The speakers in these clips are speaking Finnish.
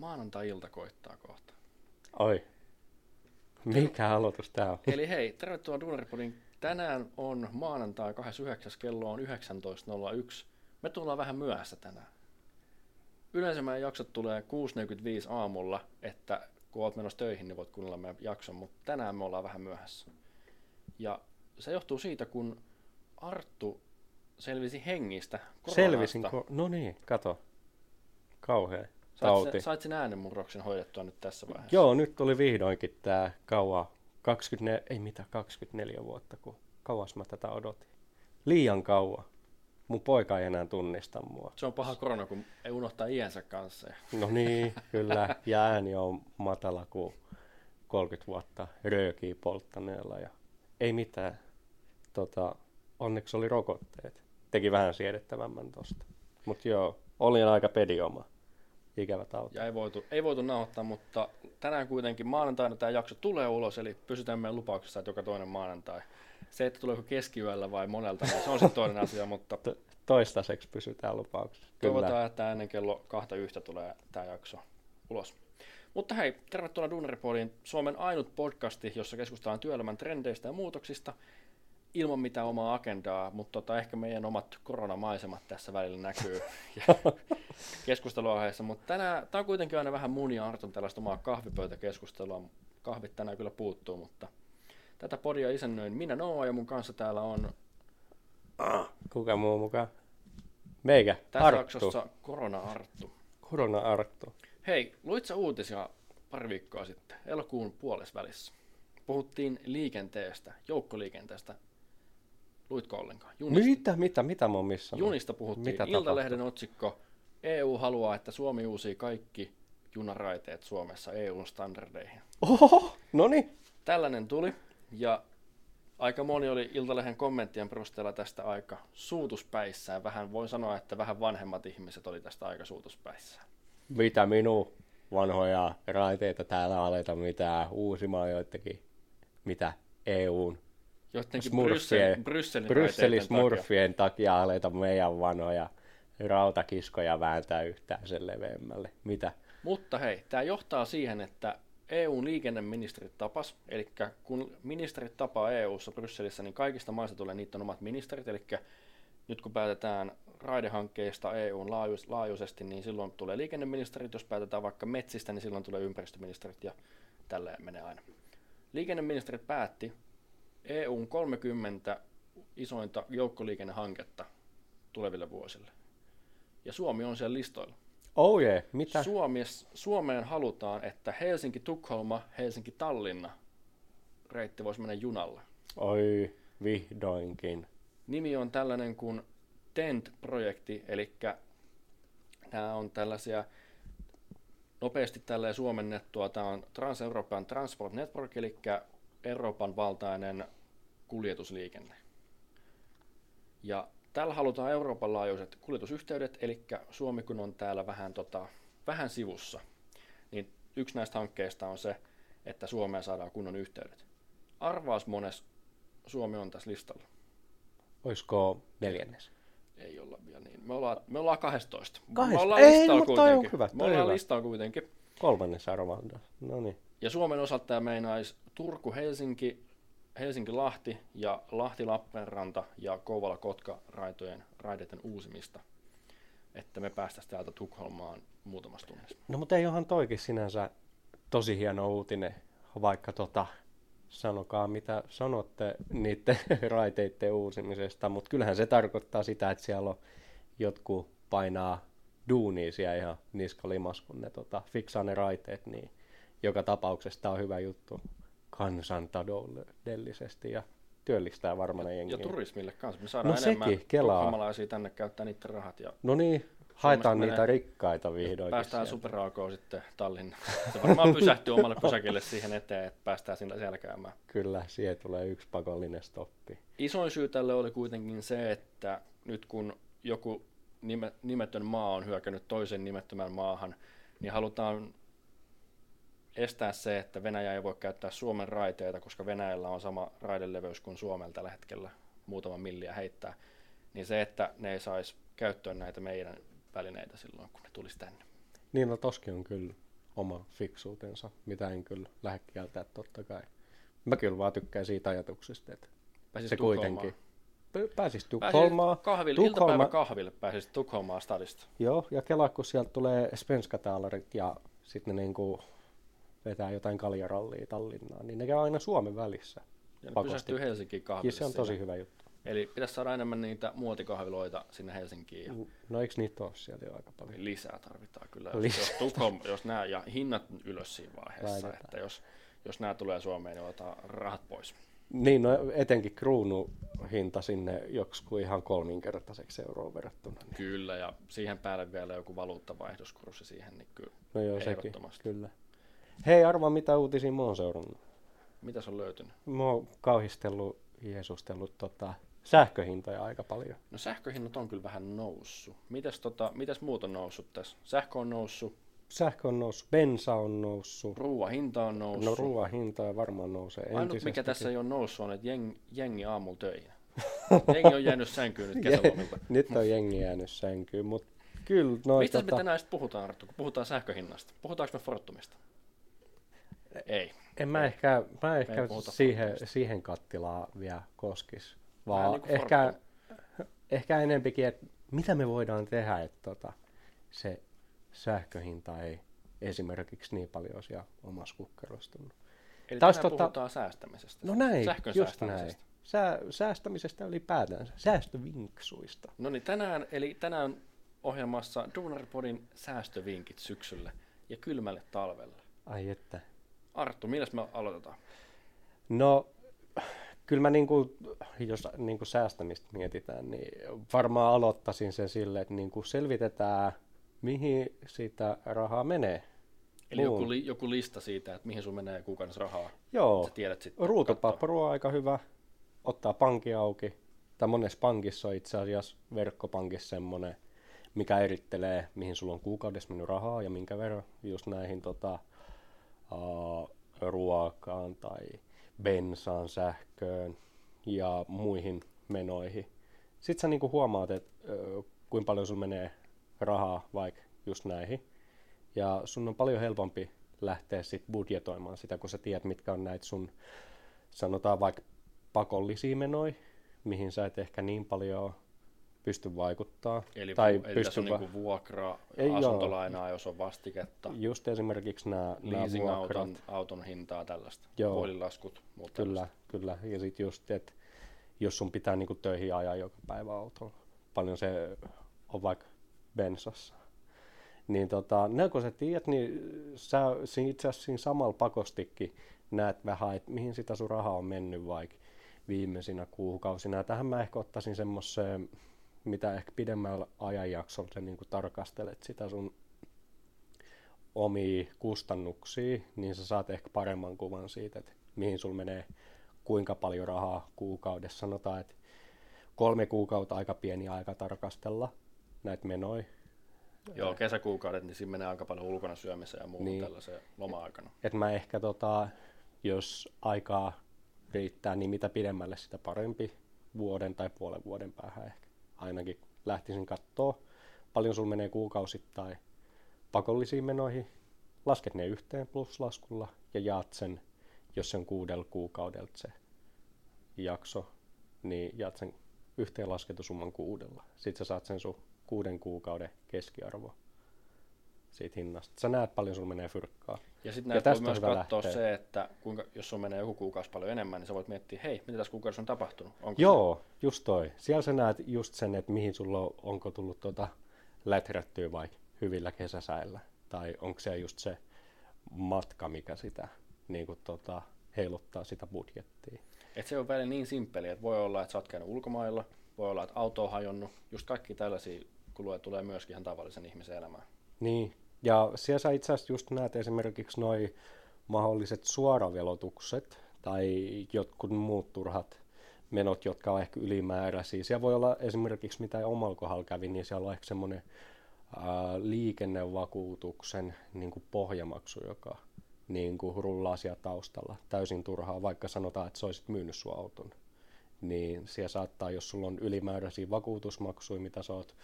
Maanantai-ilta koittaa kohta. Oi. Mikä aloitus tää on? Eli hei, tervetuloa Duunaripodin. Tänään on maanantai 29. kello on 19.01. Me tullaan vähän myöhässä tänään. Yleensä meidän jaksot tulee 6.45 aamulla, että kun olet menossa töihin, niin voit kuunnella meidän jakson, mutta tänään me ollaan vähän myöhässä. Ja se johtuu siitä, kun Arttu selvisi hengistä koronasta. Selvisin, ko- no niin, kato. Kauhea tauti. Sait, sait sen äänenmurroksen hoidettua nyt tässä vaiheessa? Joo, nyt tuli vihdoinkin tää kauan, 24, ei mitä, 24 vuotta, kun kauas mä tätä odotin. Liian kauan. Mun poika ei enää tunnista mua. Se on paha korona, kun ei unohtaa iänsä kanssa. No niin, kyllä. Ja ääni on matala kuin 30 vuotta röökiä polttaneella. Ja ei mitään. Tota, onneksi oli rokotteet. Teki vähän siedettävämmän tosta. Mutta joo, olin aika pedioma. Ikävä tauti. Ja ei voitu, ei voitu nauhoittaa, mutta tänään kuitenkin maanantaina tämä jakso tulee ulos, eli pysytään meidän lupauksessa, että joka toinen maanantai. Se, että tuleeko keskiyöllä vai monelta, niin se on sitten toinen asia, mutta To- toistaiseksi pysytään lupauksessa. toivotaan, että ennen kello kahta yhtä tulee tämä jakso ulos. Mutta hei, tervetuloa Duunaripodiin, Suomen ainut podcasti, jossa keskustellaan työelämän trendeistä ja muutoksista ilman mitään omaa agendaa, mutta tota, ehkä meidän omat koronamaisemat tässä välillä näkyy ja keskusteluaiheessa. Mutta tänään, tämä on kuitenkin aina vähän mun ja Arton tällaista omaa kahvipöytäkeskustelua. Kahvit tänään kyllä puuttuu, mutta tätä podia isännöin minä Noa ja mun kanssa täällä on Kuka muu mukaan? Meikä, tässä Arttu. jaksossa Korona-Arttu. Korona Arttu. Hei, luit sä uutisia pari viikkoa sitten, elokuun puolesvälissä? Puhuttiin liikenteestä, joukkoliikenteestä. Luitko ollenkaan? Junista, Mitä, mitä, mitä mä oon missannut? junista puhuttiin. Mitä Iltalehden otsikko. EU haluaa, että Suomi uusii kaikki junaraiteet Suomessa EU-standardeihin. Oho, no niin. Tällainen tuli, ja aika moni oli Iltalehden kommenttien perusteella tästä aika suutuspäissään. Vähän voin sanoa, että vähän vanhemmat ihmiset oli tästä aika suutuspäissään. Mitä minun vanhoja raiteita täällä aleta mitään uusimaan joitakin, mitä EUn Jotenkin Smurfien- Brysselin, raiteiden takia. smurfien takia aleta meidän vanhoja rautakiskoja vääntää yhtään sen leveämmälle. Mitä? Mutta hei, tämä johtaa siihen, että EUn liikenneministerit tapas, eli kun ministerit tapaa EUssa Brysselissä, niin kaikista maista tulee niiden omat ministerit, eli nyt kun päätetään raidehankkeista EUn laajus, laajuisesti, niin silloin tulee liikenneministerit, jos päätetään vaikka metsistä, niin silloin tulee ympäristöministerit ja tälleen menee aina. Liikenneministerit päätti EUn 30 isointa joukkoliikennehanketta tuleville vuosille. Ja Suomi on siellä listoilla. Oh yeah, mitä? Suomes, Suomeen halutaan, että Helsinki-Tukholma, Helsinki-Tallinna reitti voisi mennä junalla. Oi, vihdoinkin. Nimi on tällainen kuin TENT-projekti, eli nämä on tällaisia nopeasti tälleen suomennettua. Tämä on Trans-Euroopan Transport Network, eli Euroopan valtainen kuljetusliikenne. Ja tällä halutaan Euroopan laajuiset kuljetusyhteydet, eli Suomi kun on täällä vähän, tota, vähän sivussa, niin yksi näistä hankkeista on se, että Suomeen saadaan kunnon yhteydet. Arvaas mones Suomi on tässä listalla. Oisko neljännes? Ei olla vielä niin. Me ollaan, me ollaan 12. Me Kahdesta- ollaan Ei, listalla mutta toi on kuitenkin. hyvä, Me ollaan hyvä. listalla kuitenkin. Kolmannes arvanda. No niin. Ja Suomen osalta tämä meinaisi Turku-Helsinki, Helsinki-Lahti ja Lahti-Lappeenranta ja Kouvola-Kotka-raitojen raideiden uusimista. Että me päästäisiin täältä Tukholmaan muutamassa tunnissa. No mutta ei onhan toikin sinänsä tosi hieno uutinen, vaikka tota, sanokaa mitä sanotte niiden raiteiden uusimisesta, mutta kyllähän se tarkoittaa sitä, että siellä on jotkut painaa duunia siellä ihan niskalimas, kun ne tota, fiksaa ne raiteet, niin joka tapauksessa tämä on hyvä juttu kansantaloudellisesti ja työllistää varmaan Ja jengiä. turismille kanssa. Me saadaan No enemmän sekin, kelaa. tukholmalaisia tänne käyttää niiden rahat. Ja No niin, haetaan niitä rikkaita vihdoinkin. päästään sieltä. superaakoon sitten Tallinnaan. Se varmaan pysähtyy omalle pysäkille siihen eteen, että päästään sinne siellä käymään. Kyllä, siihen tulee yksi pakollinen stoppi. Isoin syy tälle oli kuitenkin se, että nyt kun joku nime, nimetön maa on hyökännyt toisen nimettömän maahan, niin halutaan estää se, että Venäjä ei voi käyttää Suomen raiteita, koska Venäjällä on sama raideleveys kuin Suomella tällä hetkellä, muutama milliä heittää. Niin se, että ne ei saisi käyttöön näitä meidän välineitä silloin, kun ne tulisi tänne. Niin, no toskin on kyllä oma fiksuutensa, mitä en kyllä lähde kieltää totta kai. Mä kyllä vaan tykkään siitä ajatuksesta, että Pääsis se Tukholmaan. kuitenkin pääsis Tukholmaan. kahville, Tukholma- iltapäivä kahville pääsis Tukholmaan stadista. Joo, ja kelaa, kun sieltä tulee Spenskataalarit ja sitten ne niinku vetää jotain kaljarallia Tallinnaan, niin ne käy aina Suomen välissä. Ja ne Pakosti. pysähtyy Helsinkiin Ja kahville. se on tosi hyvä juttu. Eli pitäisi saada enemmän niitä muotikahviloita sinne Helsinkiin ja No eikö niitä ole siellä jo aika paljon? lisää tarvitaan kyllä. Lisää. Jos, Tukholm, jos nämä, ja hinnat ylös siinä vaiheessa, Laitetaan. että jos, jos nämä tulee Suomeen, niin otetaan rahat pois. Niin, no etenkin kruunu hinta sinne joksikin ihan kolminkertaiseksi euroon verrattuna. Niin. Kyllä, ja siihen päälle vielä joku valuuttavaihdoskurssi siihen, niin kyllä. No joo, sekin, kyllä. Hei, arvaa mitä uutisia mä oon seurannut. Mitäs on löytynyt? Mä oon kauhistellut, jeesustellut tota, sähköhintoja aika paljon. No sähköhinnat on kyllä vähän noussut. Mitäs, tota, mitäs muut on noussut tässä? Sähkö on noussut, Sähkö on noussut, bensa on noussut, ruoan hinta on noussut. no ruoan hinta varmaan nousee Ainut mikä tässä ei ole noussut on, että jengi, jengi aamulla töihin. jengi on jäänyt sänkyyn nyt kesälomilta. Nyt on jengi jäänyt sänkyyn, mutta kyllä noin Mistä me tota, tänään sitten puhutaan, Arttu, kun puhutaan sähköhinnasta? Puhutaanko me Fortumista? Ei. en mä ehkä, mä ei ehkä siihen, siihen kattilaan vielä koskis, vaan niin ehkä, ehkä enempikin, että mitä me voidaan tehdä, että tota, se sähköhinta ei esimerkiksi niin paljon siellä omassa kukkarossa tunnu. Eli Taas tota- puhutaan säästämisestä. No näin, Sähkön just näin. säästämisestä. Sää, säästämisestä ylipäätään, säästövinksuista. No niin, tänään, eli tänään ohjelmassa Duunarpodin säästövinkit syksylle ja kylmälle talvelle. Ai että. Arttu, milläs me aloitetaan? No, kyllä mä niinku, jos niinku säästämistä mietitään, niin varmaan aloittaisin sen silleen, että niinku selvitetään, mihin sitä rahaa menee. Eli Muun. joku, li, joku lista siitä, että mihin sun menee kuukaudessa rahaa. Joo, Sä tiedät sitten. ruutupapparu on aika hyvä, ottaa pankki auki, tai monessa pankissa on itse asiassa verkkopankissa semmoinen, mikä erittelee, mihin sulla on kuukaudessa mennyt rahaa ja minkä verran just näihin tota, ruokaan tai bensaan, sähköön ja muihin menoihin. Sitten sä niinku huomaat, että ö, kuinka paljon sulla menee rahaa vaikka just näihin. Ja sun on paljon helpompi lähteä sit budjetoimaan sitä, kun sä tiedät, mitkä on näitä sun, sanotaan vaikka pakollisia menoja, mihin sä et ehkä niin paljon pysty vaikuttaa. Eli, tai eli tässä on va- niinku vuokra, Ei, joo. asuntolainaa, jos on vastiketta, Just esimerkiksi nämä leasing-auton vuokrat. auton hintaa, tällaista, Joo. puhelinlaskut, muuta Kyllä, kyllä. Ja sitten just, että jos sun pitää niinku töihin ajaa joka päivä autolla, paljon se on vaikka bensassa. Niin tota, ne kun sä tiedät, niin sä itse asiassa siinä samalla pakostikin näet vähän, että mihin sitä sun rahaa on mennyt vaikka viimeisinä kuukausina. Ja tähän mä ehkä ottaisin semmoisen, mitä ehkä pidemmällä ajanjaksolla sä niin tarkastelet sitä sun omia kustannuksia, niin sä saat ehkä paremman kuvan siitä, että mihin sul menee kuinka paljon rahaa kuukaudessa. Sanotaan, että kolme kuukautta aika pieni aika tarkastella näitä menoja. Joo, kesäkuukaudet, niin siinä menee aika paljon ulkona syömiseen ja muuhun Niin. tällaiseen loma-aikana. Että mä ehkä tota, jos aikaa riittää, niin mitä pidemmälle sitä parempi vuoden tai puolen vuoden päähän ehkä. Ainakin lähtisin katsoa, paljon sul menee kuukausittain pakollisiin menoihin, lasket ne yhteen pluslaskulla ja jaat sen, jos se on kuudella kuukaudelta se jakso, niin jaat sen yhteenlasketun kuudella. Sitten sä saat sen sun kuuden kuukauden keskiarvo siitä hinnasta. Sä näet paljon sulla menee fyrkkaa. Ja sitten Ja näistä voi myös katsoa lähteä. se, että kuinka, jos sun menee joku kuukausi paljon enemmän, niin sä voit miettiä, hei, mitä tässä kuukaudessa on tapahtunut? Onko Joo, just toi. Siellä sä näet just sen, että mihin sulla on, onko tullut tuota läträttyä vaikka hyvillä kesäsäillä. Tai onko se just se matka, mikä sitä niin kuin tota, heiluttaa sitä budjettia. Se, et se on välillä niin simppeli, että voi olla, että sä oot käynyt ulkomailla, voi olla, että auto on hajonnut. Just kaikki tällaisia kuluja tulee myöskin ihan tavallisen ihmisen elämään. Niin, ja siellä sä itse asiassa just näet esimerkiksi noi mahdolliset suoravelotukset tai jotkut muut turhat menot, jotka on ehkä ylimääräisiä. Siellä voi olla esimerkiksi, mitä omalla kohdalla kävi, niin siellä on ehkä semmoinen liikennevakuutuksen niin kuin pohjamaksu, joka niin kuin rullaa siellä taustalla täysin turhaa, vaikka sanotaan, että sä olisit myynyt sun auton. Niin siellä saattaa, jos sulla on ylimääräisiä vakuutusmaksuja, mitä sä oot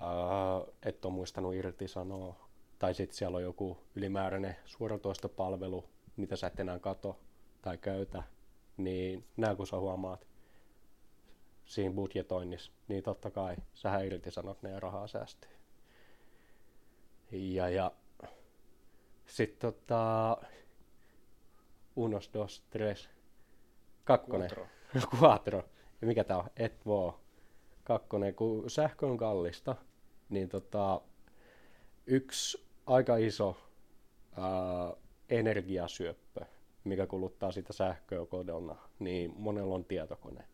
ää, et ole muistanut irtisanoa, tai sitten siellä on joku ylimääräinen suoratoistopalvelu, mitä sä et enää kato tai käytä, niin nämä kun sä huomaat siinä budjetoinnissa, niin totta kai sähän irtisanot ne ja rahaa säästyy. Ja, ja sitten tota, unos, dos, tres, kakkonen, Quattro. quattro. Ja mikä tää on? Et voo. Kakkonen, kun sähkö on kallista, niin tota, yksi aika iso ää, energiasyöppö, mikä kuluttaa sitä sähköä kodona, niin monella on tietokone,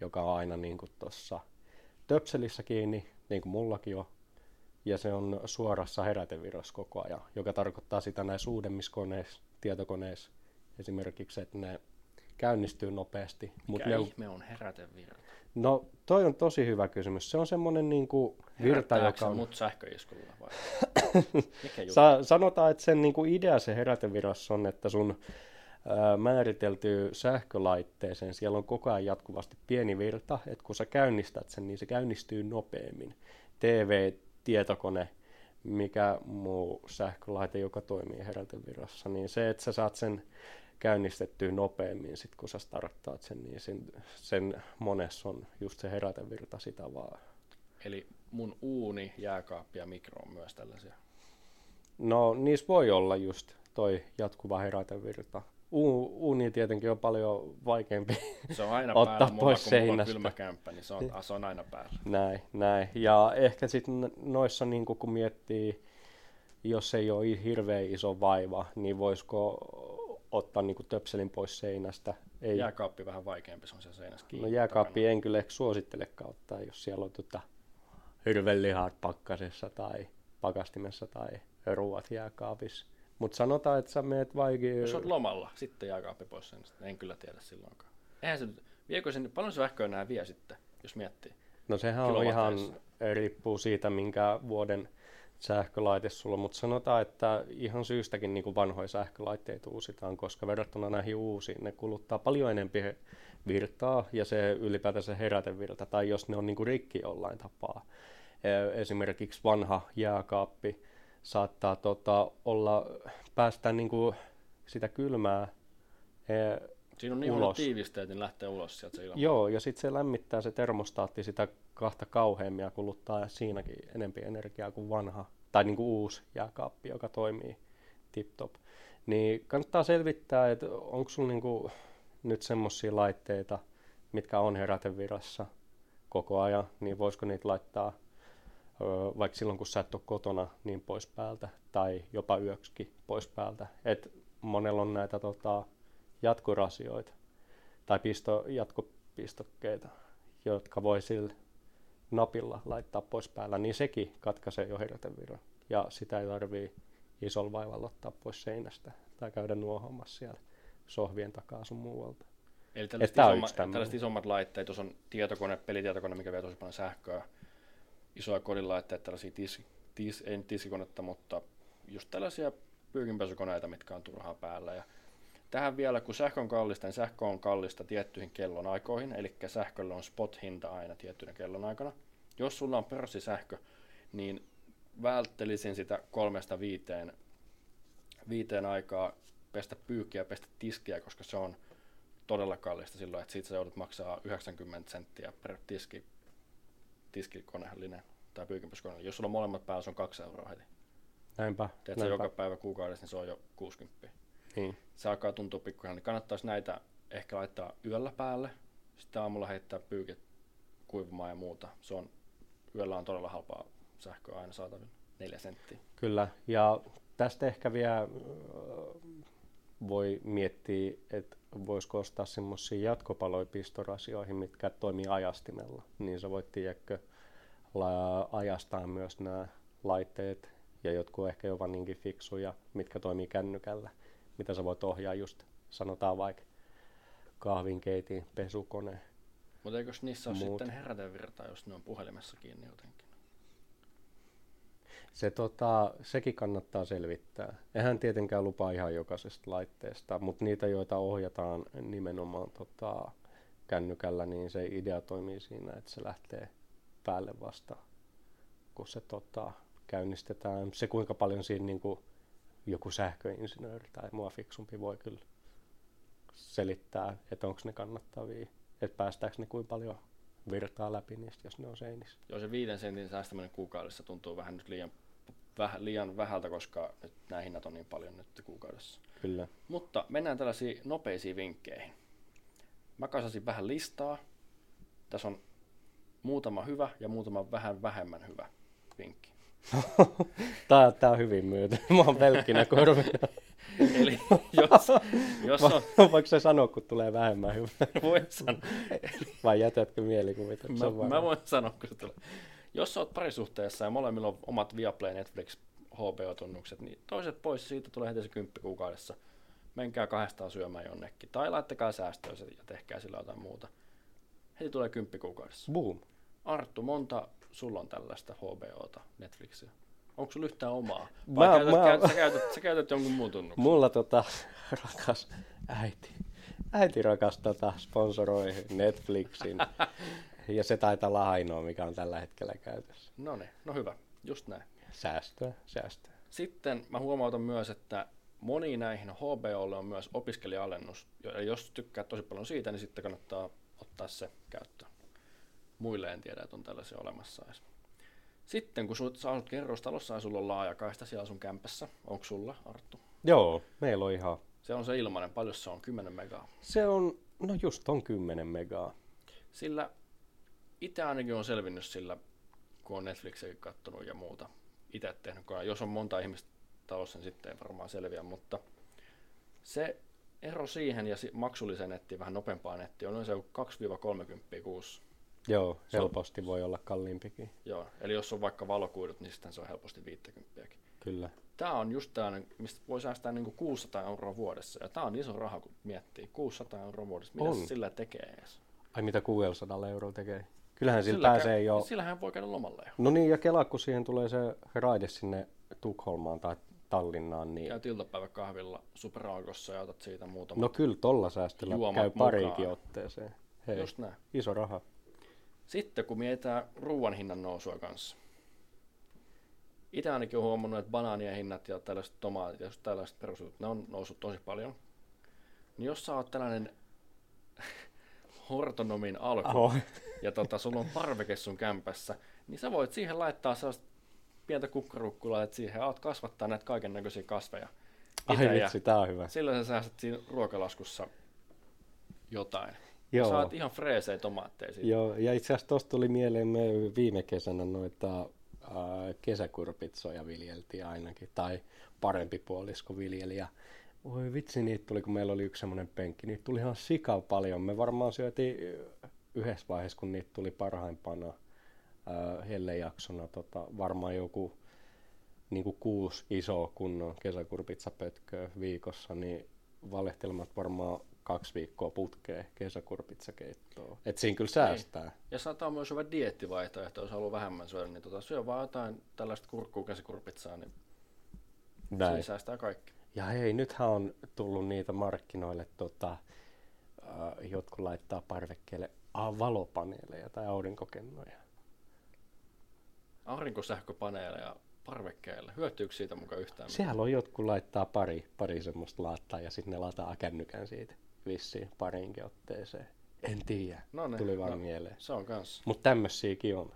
joka on aina niin tuossa töpselissä kiinni, niin kuin mullakin on, ja se on suorassa herätevirrassa koko ajan, joka tarkoittaa sitä näissä uudemmissa koneissa, tietokoneissa esimerkiksi, että ne käynnistyy nopeasti. Mut Mikä ne, ihme on herätevirta? No toi on tosi hyvä kysymys. Se on semmoinen niin kuin virta, joka on... mut sähköiskulla vai? Mikä? Sa- sanotaan, että sen niin kuin idea se herätevirassa on, että sun ää, määriteltyy sähkölaitteeseen, siellä on koko ajan jatkuvasti pieni virta, että kun sä käynnistät sen, niin se käynnistyy nopeammin. TV, tietokone, mikä muu sähkölaite, joka toimii herätevirassa, niin se, että sä saat sen käynnistettyä nopeammin, sit kun sä starttaat sen, niin sen, sen monessa on just se herätevirta sitä vaan. Eli mun uuni, jääkaappi ja mikro on myös tällaisia. No niissä voi olla just toi jatkuva herätevirta. U- uuni tietenkin on paljon vaikeampi. Se on aina Ottaa päällä. Mulla, pois kun mulla on seinästä. kämppä, niin se on, se on aina päällä. näin, näin. Ja ehkä sitten noissa niin kun miettii, jos ei ole hirveän iso vaiva, niin voisiko ottaa niin töpselin pois seinästä. Ei, Jääkaappi vähän vaikeampi, se on siellä seinässä no kiinni. jääkaappi en kyllä ehkä suosittelekaan ottaa, jos siellä on tota hirvelihat pakkasessa tai pakastimessa tai ruuat jääkaapissa. Mutta sanotaan, että sä meet vaikin... Jos olet lomalla, sitten jääkaappi pois seinästä. En kyllä tiedä silloinkaan. Eihän se viekö sen, paljon se sähköä nämä vie sitten, jos miettii? No sehän on ihan, riippuu siitä, minkä vuoden sähkölaite sulla mutta sanotaan, että ihan syystäkin niin kuin vanhoja sähkölaitteita uusitaan, koska verrattuna näihin uusiin ne kuluttaa paljon enempi virtaa ja se ylipäätään se herätevirta, tai jos ne on niin kuin rikki jollain tapaa. E- Esimerkiksi vanha jääkaappi saattaa tota, olla, päästä niin kuin sitä kylmää e, Siinä on niin Ulos. tiivisteet, niin lähtee ulos sieltä se ilma. Joo, ja sitten se lämmittää se termostaatti sitä kahta kauheammin ja kuluttaa siinäkin enempi energiaa kuin vanha, tai niin kuin uusi jääkaappi, joka toimii tip-top. Niin kannattaa selvittää, että onko sulla niinku nyt semmoisia laitteita, mitkä on herätevirassa koko ajan, niin voisiko niitä laittaa vaikka silloin, kun sä et ole kotona, niin pois päältä, tai jopa yöksikin pois päältä. Et monella on näitä tota, jatkorasioita tai pisto, jatkopistokkeita, jotka voi sillä napilla laittaa pois päällä, niin sekin katkaisee jo herätevirran. Ja sitä ei tarvii isolla vaivalla ottaa pois seinästä tai käydä nuohomassa siellä sohvien takaa sun muualta. Eli Et tällaiset, tämmönen. tällaiset isommat laitteet, jos on tietokone, pelitietokone, mikä vie tosi paljon sähköä, isoja kodinlaitteet, tällaisia tis, tis, ei nyt tiskikonetta, mutta just tällaisia pyykinpesukoneita, mitkä on turhaa päällä. Ja tähän vielä, kun sähkö on kallista, niin sähkö on kallista tiettyihin kellonaikoihin, eli sähköllä on spot-hinta aina tiettynä kellonaikana. Jos sulla on pörssisähkö, niin välttelisin sitä kolmesta viiteen, viiteen aikaa pestä pyykkiä, pestä tiskiä, koska se on todella kallista silloin, että siitä sä joudut maksaa 90 senttiä per tiski, tiskikoneellinen tai pyykinpesukoneellinen. Jos sulla on molemmat päällä, se on 2 euroa heti. Näinpä, Teet näinpä. joka päivä kuukaudessa, niin se on jo 60. Niin. Se alkaa tuntua pikkuhiljaa, niin kannattaisi näitä ehkä laittaa yöllä päälle. Sitten aamulla heittää pyykit kuivumaan ja muuta. Se on, yöllä on todella halpaa sähköä aina saatavilla. Neljä senttiä. Kyllä, ja tästä ehkä vielä ö, voi miettiä, että voisiko ostaa semmoisia jatkopaloja pistorasioihin, mitkä toimii ajastimella. Niin sä voit tiedäkö ajastaa myös nämä laitteet ja jotkut ehkä jopa niinkin fiksuja, mitkä toimii kännykällä, mitä sä voit ohjaa just, sanotaan vaikka kahvinkeitin, pesukone. Mutta eikös niissä ole sitten herätevirta, jos ne on puhelimessa kiinni jotenkin? Se, tota, sekin kannattaa selvittää. Eihän tietenkään lupaa ihan jokaisesta laitteesta, mutta niitä, joita ohjataan nimenomaan tota, kännykällä, niin se idea toimii siinä, että se lähtee päälle vasta, kun se tota, käynnistetään. Se kuinka paljon siinä niin kuin joku sähköinsinööri tai mua fiksumpi voi kyllä selittää, että onko ne kannattavia, että päästäänkö ne kuinka paljon virtaa läpi niistä, jos ne on seinissä. Joo, se viiden sentin säästäminen kuukaudessa tuntuu vähän nyt liian, väh, liian vähältä, koska nyt nämä hinnat on niin paljon nyt kuukaudessa. Kyllä. Mutta mennään tällaisiin nopeisiin vinkkeihin. Mä kasasin vähän listaa. Tässä on muutama hyvä ja muutama vähän vähemmän hyvä vinkki. tää, tää on hyvin myyty. Mä oon pelkkinä korvina. Eli jos, jos on, Voiko se sanoa, kun tulee vähemmän hyvä? voin sanoa, Vai jätätkö mielikuvituksen mä, mä voin sanoa, kun se tulee. Jos sä oot parisuhteessa ja molemmilla on omat Viaplay, Netflix, HBO-tunnukset, niin toiset pois siitä tulee heti se kymppi kuukaudessa. Menkää kahdestaan syömään jonnekin. Tai laittakaa säästöä se ja tehkää sillä jotain muuta. Heti tulee kymppi kuukaudessa. Boom. Arttu, monta sulla on tällaista HBOta, Netflixiä? Onko sulla yhtään omaa? Mä- Vai käytät, mä- käytät, sä, käytät, sä käytät jonkun muun tunnuksen? Mulla tota, rakas äiti. Äiti rakas tota, sponsoroi Netflixin. ja se taitaa olla ainoa, mikä on tällä hetkellä käytössä. No niin, no hyvä, just näin. Säästöä, säästöä. Sitten mä huomautan myös, että moni näihin HBOlle on myös opiskelija-alennus. Ja jos tykkää tosi paljon siitä, niin sitten kannattaa ottaa se käyttöön. Muille en tiedä, että on tällaisia olemassa edes. Sitten kun sä asut kerrostalossa ja sulla on laajakaista siellä sun kämpässä, onko sulla, Arttu? Joo, meillä on ihan... Se on se ilmainen, paljon se on, 10 megaa. Se on, no just on 10 megaa. Sillä itse ainakin on selvinnyt sillä, kun on Netflixiä kattonut ja muuta. Itse tehnyt, kun jos on monta ihmistä talossa, niin sitten ei varmaan selviä, mutta se ero siihen ja maksulliseen nettiin, vähän nopeampaan nettiin, on noin se 2-30 kuussa. Joo, Se on- helposti voi olla kalliimpikin. Joo, eli jos on vaikka valokuidut, niin sitten se on helposti 50 Kyllä. Tämä on just tällainen, mistä voi säästää niin 600 euroa vuodessa. Ja tämä on iso raha, kun miettii. 600 euroa vuodessa. Mitä On. sillä tekee edes? Ai mitä 600 euroa tekee? Kyllähän sillä, Sillä pääsee käy- jo... Sillähän voi käydä lomalla jo. No niin, ja Kela, kun siihen tulee se raide sinne Tukholmaan tai Tallinnaan, niin... Käyt iltapäiväkahvilla Superalkossa ja otat siitä muutama. No kyllä, tolla säästöllä käy pariinkin otteeseen. Hei, Just näin. iso raha. Sitten kun mietitään ruoan hinnan nousua kanssa. Itse ainakin olen huomannut, että banaanien hinnat ja tällaiset tomaatit ja tällaiset perusjutut, ne on noussut tosi paljon. Niin jos sä oot tällainen hortonomin alku Aho. ja tota, sulla on parveke sun kämpässä, niin sä voit siihen laittaa sellaista pientä kukkarukkulaa, että siihen alat kasvattaa näitä kaiken näköisiä kasveja. Ai vitsi, tää on hyvä. sillä sä säästät siinä ruokalaskussa jotain. Joo. Saat ihan freesejä tomaatteja siitä. Joo, ja itse asiassa tuosta tuli mieleen, me viime kesänä noita äh, kesäkurpitsoja viljeltiin ainakin, tai parempi puolisko viljeli. Ja voi vitsi, niitä tuli, kun meillä oli yksi semmoinen penkki, niitä tuli ihan sika paljon. Me varmaan syötiin yhdessä vaiheessa, kun niitä tuli parhaimpana äh, hellejaksona, tota, varmaan joku niin kuin kuusi isoa kunnon kesäkurpitsapötköä viikossa, niin valehtelemat varmaan kaksi viikkoa putkeen kesäkurpitsakeittoa. Et siinä kyllä säästää. Ja saattaa myös hyvä diettivaihtoehto, jos haluaa vähemmän syödä, niin tota, syö vaan jotain tällaista kurkkuu käsikurpitsaa, niin siinä Näin. säästää kaikki. Ja hei, nythän on tullut niitä markkinoille, tota, äh, jotkut laittaa parvekkeelle a, valopaneeleja tai aurinkokennoja. Aurinkosähköpaneeleja parvekkeelle. Hyötyykö siitä mukaan yhtään? Siellä on jotkut laittaa pari, pari semmoista laattaa ja sitten ne lataa kännykän siitä vissiin pariinkin otteeseen. En tiedä, No niin, tuli vaan no. mieleen. Se on kans. Mutta tämmöisiäkin on.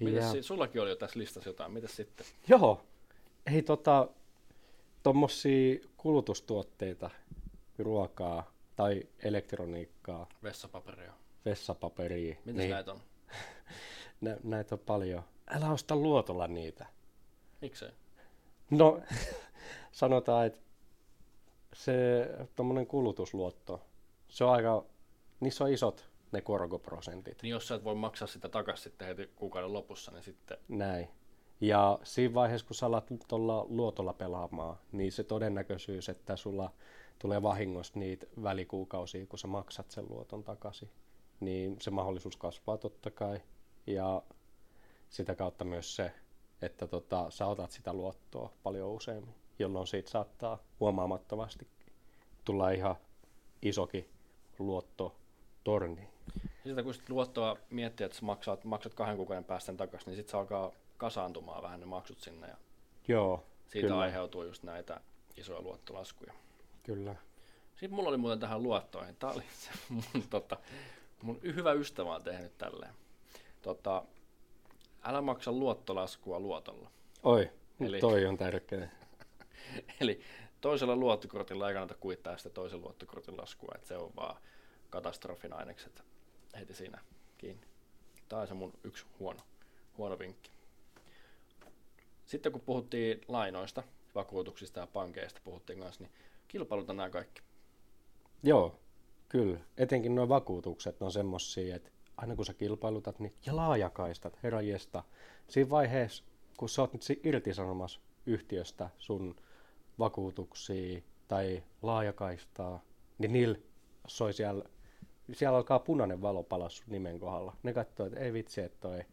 Mites Ja- si- sullakin oli jo tässä listassa jotain, mitäs sitten? Joo, ei tota, tommosia kulutustuotteita, ruokaa tai elektroniikkaa, Vessapaperia. vessapaperia. Mitäs niin. näitä on? Nä, näitä on paljon. Älä osta luotolla niitä. Miksei? No, sanotaan, että se tommonen kulutusluotto, se on aika, niissä on isot ne korkoprosentit. Niin jos sä et voi maksaa sitä takaisin sitten heti kuukauden lopussa, niin sitten Näin. Ja siinä vaiheessa, kun sä alat tuolla luotolla pelaamaan, niin se todennäköisyys, että sulla tulee vahingossa niitä välikuukausia, kun sä maksat sen luoton takaisin, niin se mahdollisuus kasvaa totta kai. Ja sitä kautta myös se, että tota, sä otat sitä luottoa paljon useammin, jolloin siitä saattaa huomaamattomasti tulla ihan isokin luotto torni. Sitä kun sit luottoa miettii, että maksat, maksat kahden kuukauden päästä sen takaisin, niin sitten se alkaa kasaantumaan vähän ne maksut sinne ja Joo, siitä Kyllä. aiheutuu just näitä isoja luottolaskuja. kyllä. Sitten mulla oli muuten tähän luottoihin, tää oli se mun, tota, mun hyvä ystävä on tehnyt tälleen. Tota, älä maksa luottolaskua luotolla. Oi, Eli... toi on tärkeä. Eli toisella luottokortilla ei kannata kuittaa sitä toisen luottokortin laskua, että se on vaan katastrofin ainekset heti siinä kiinni. Tämä on se mun yksi huono, huono vinkki. Sitten kun puhuttiin lainoista, vakuutuksista ja pankeista puhuttiin kanssa, niin kilpailuta nämä kaikki. Joo, kyllä. Etenkin nuo vakuutukset on semmosia, että aina kun sä kilpailutat, niin ja laajakaistat, herranjesta. Siinä vaiheessa, kun sä oot nyt irtisanomassa yhtiöstä sun vakuutuksia tai laajakaistaa, niin niillä soi siellä, siellä alkaa punainen valo palaa nimen kohdalla. Ne katsoo, että ei vitsi, että toi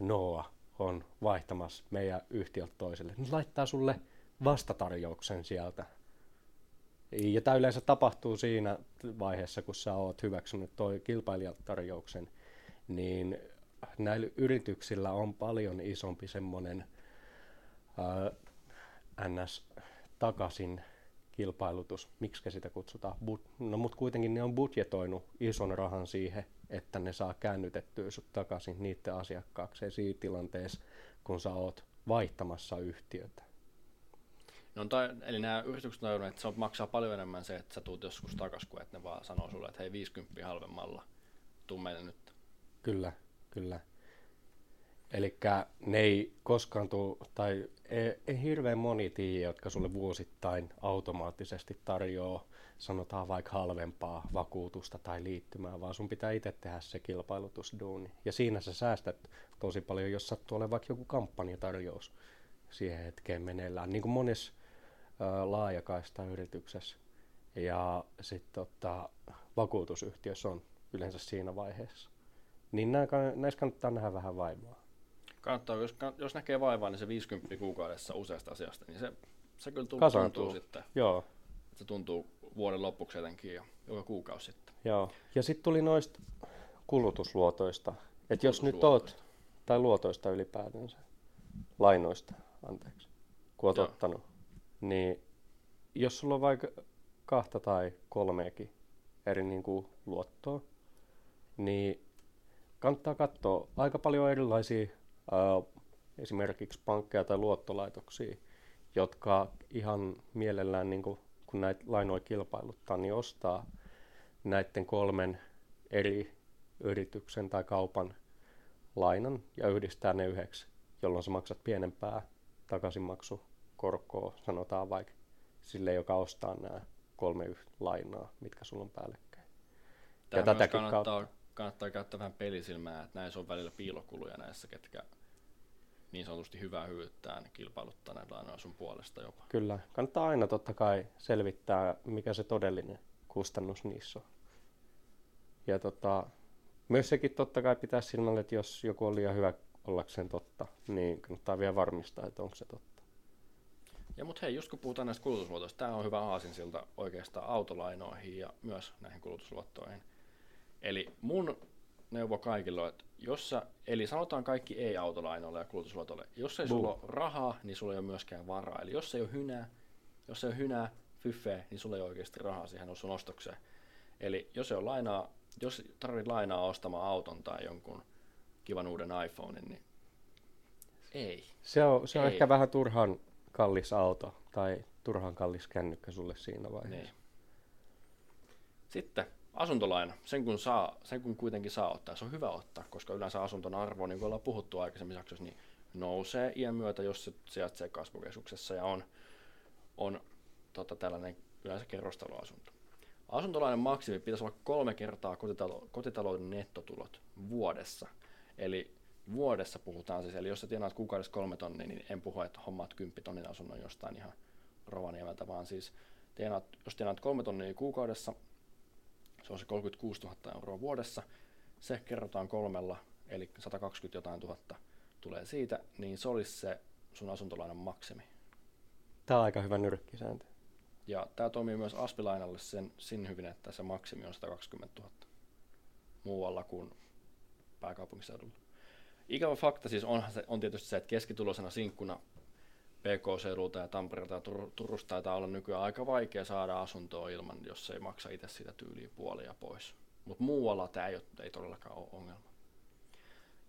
Noa on vaihtamassa meidän yhtiöltä toiselle. Ne laittaa sulle vastatarjouksen sieltä. Ja tämä yleensä tapahtuu siinä vaiheessa, kun sä oot hyväksynyt toi kilpailijatarjouksen, niin näillä yrityksillä on paljon isompi semmoinen ns. Takaisin kilpailutus, miksi sitä kutsutaan, Bud- no mutta kuitenkin ne on budjetoinut ison rahan siihen, että ne saa käännytettyä sut takaisin niiden asiakkaakseen siinä tilanteessa, kun sä oot vaihtamassa yhtiötä. No, tai, eli nämä yritykset on että se maksaa paljon enemmän se, että sä tuut joskus takaisin, kuin että ne vaan sanoo sulle, että hei 50 halvemmalla, tuu meille nyt. Kyllä, kyllä. Eli ne ei koskaan tuu, tai ei, ei hirveän moni tiedä, jotka sulle vuosittain automaattisesti tarjoaa, sanotaan vaikka halvempaa vakuutusta tai liittymää, vaan sun pitää itse tehdä se kilpailutusduuni. Ja siinä sä säästät tosi paljon, jos sattuu olemaan vaikka joku kampanjatarjous siihen hetkeen meneillään, niin kuin monessa ää, laajakaista yrityksessä. Ja sitten tota, vakuutusyhtiössä on yleensä siinä vaiheessa. Niin nää, näissä kannattaa nähdä vähän vaivaa. Kannattaa, jos, jos näkee vaivaa, niin se 50 kuukaudessa useasta asiasta, niin se, se kyllä tuntuu, tuntuu sitten. Joo, Se tuntuu vuoden loppuksi jotenkin ja joka kuukausi sitten. joo. Ja sitten tuli noista kulutusluotoista. Että jos nyt oot, tai luotoista ylipäätänsä, lainoista, anteeksi, kun oot Joo. ottanut, niin jos sulla on vaikka kahta tai kolmeakin eri niin kuin luottoa, niin kannattaa katsoa aika paljon erilaisia esimerkiksi pankkeja tai luottolaitoksia, jotka ihan mielellään, niin kuin, kun näitä lainoja kilpailuttaa, niin ostaa näiden kolmen eri yrityksen tai kaupan lainan ja yhdistää ne yhdeksi, jolloin sä maksat pienempää takaisinmaksukorkoa, sanotaan vaikka sille, joka ostaa nämä kolme yh- lainaa, mitkä sulla on päällekkäin. Tämä Ja tätäkin kannattaa, kannattaa käyttää vähän pelisilmää, että näissä on välillä piilokuluja näissä, ketkä niin sanotusti hyvää hyvyyttään kilpailuttaa näitä lainoja sun puolesta jopa. Kyllä, kannattaa aina totta kai selvittää, mikä se todellinen kustannus niissä on. Ja tota, myös sekin totta kai pitää silmällä, että jos joku on liian hyvä ollakseen totta, niin kannattaa vielä varmistaa, että onko se totta. Ja mut hei, just kun puhutaan näistä kulutusluotoista, tämä on hyvä aasinsilta oikeastaan autolainoihin ja myös näihin kulutusluottoihin. Eli mun neuvo kaikille että jos sä, eli sanotaan kaikki ei-autolainoille ja kulutusluotolle, jos ei sulla ole rahaa, niin sulla ei ole myöskään varaa. Eli jos ei ole hynää, jos ei ole hynää, fyffeä, niin sulla ei ole oikeasti rahaa siihen sun ostokseen. Eli jos ei ole lainaa, jos tarvit lainaa ostamaan auton tai jonkun kivan uuden iPhonein, niin ei. Se on, se on Ei. ehkä vähän turhan kallis auto tai turhan kallis kännykkä sulle siinä vaiheessa. Niin. Sitten asuntolaina, sen kun, saa, sen kun kuitenkin saa ottaa, se on hyvä ottaa, koska yleensä asunton arvo, niin kuin ollaan puhuttu aikaisemmissa jaksoissa, niin nousee iän myötä, jos se sijaitsee kasvukeskuksessa ja on, on tota, tällainen yleensä kerrostaloasunto. Asuntolainan maksimi pitäisi olla kolme kertaa kotitalo, kotitalouden nettotulot vuodessa. Eli vuodessa puhutaan siis, eli jos sä tienaat kuukaudessa kolme tonnia, niin en puhu, että hommaat kymppitonnin asunnon jostain ihan Rovaniemeltä, vaan siis tienaat, jos tienaat kolme tonnia kuukaudessa, se on se 36 000 euroa vuodessa, se kerrotaan kolmella, eli 120 jotain tuhatta tulee siitä, niin se olisi se sun asuntolainan maksimi. Tämä on aika hyvä nyrkkisääntö. Ja tämä toimii myös aspilainalle sen, sin hyvin, että se maksimi on 120 000 muualla kuin pääkaupunkiseudulla. Ikävä fakta siis onhan se, on tietysti se, että keskituloisena sinkkuna PK-seudulta ja Tampereelta ja Tur- Turusta taitaa olla nykyään aika vaikea saada asuntoa ilman, jos ei maksa itse sitä tyyliä puolia pois. Mutta muualla tämä ei, ei todellakaan ole ongelma.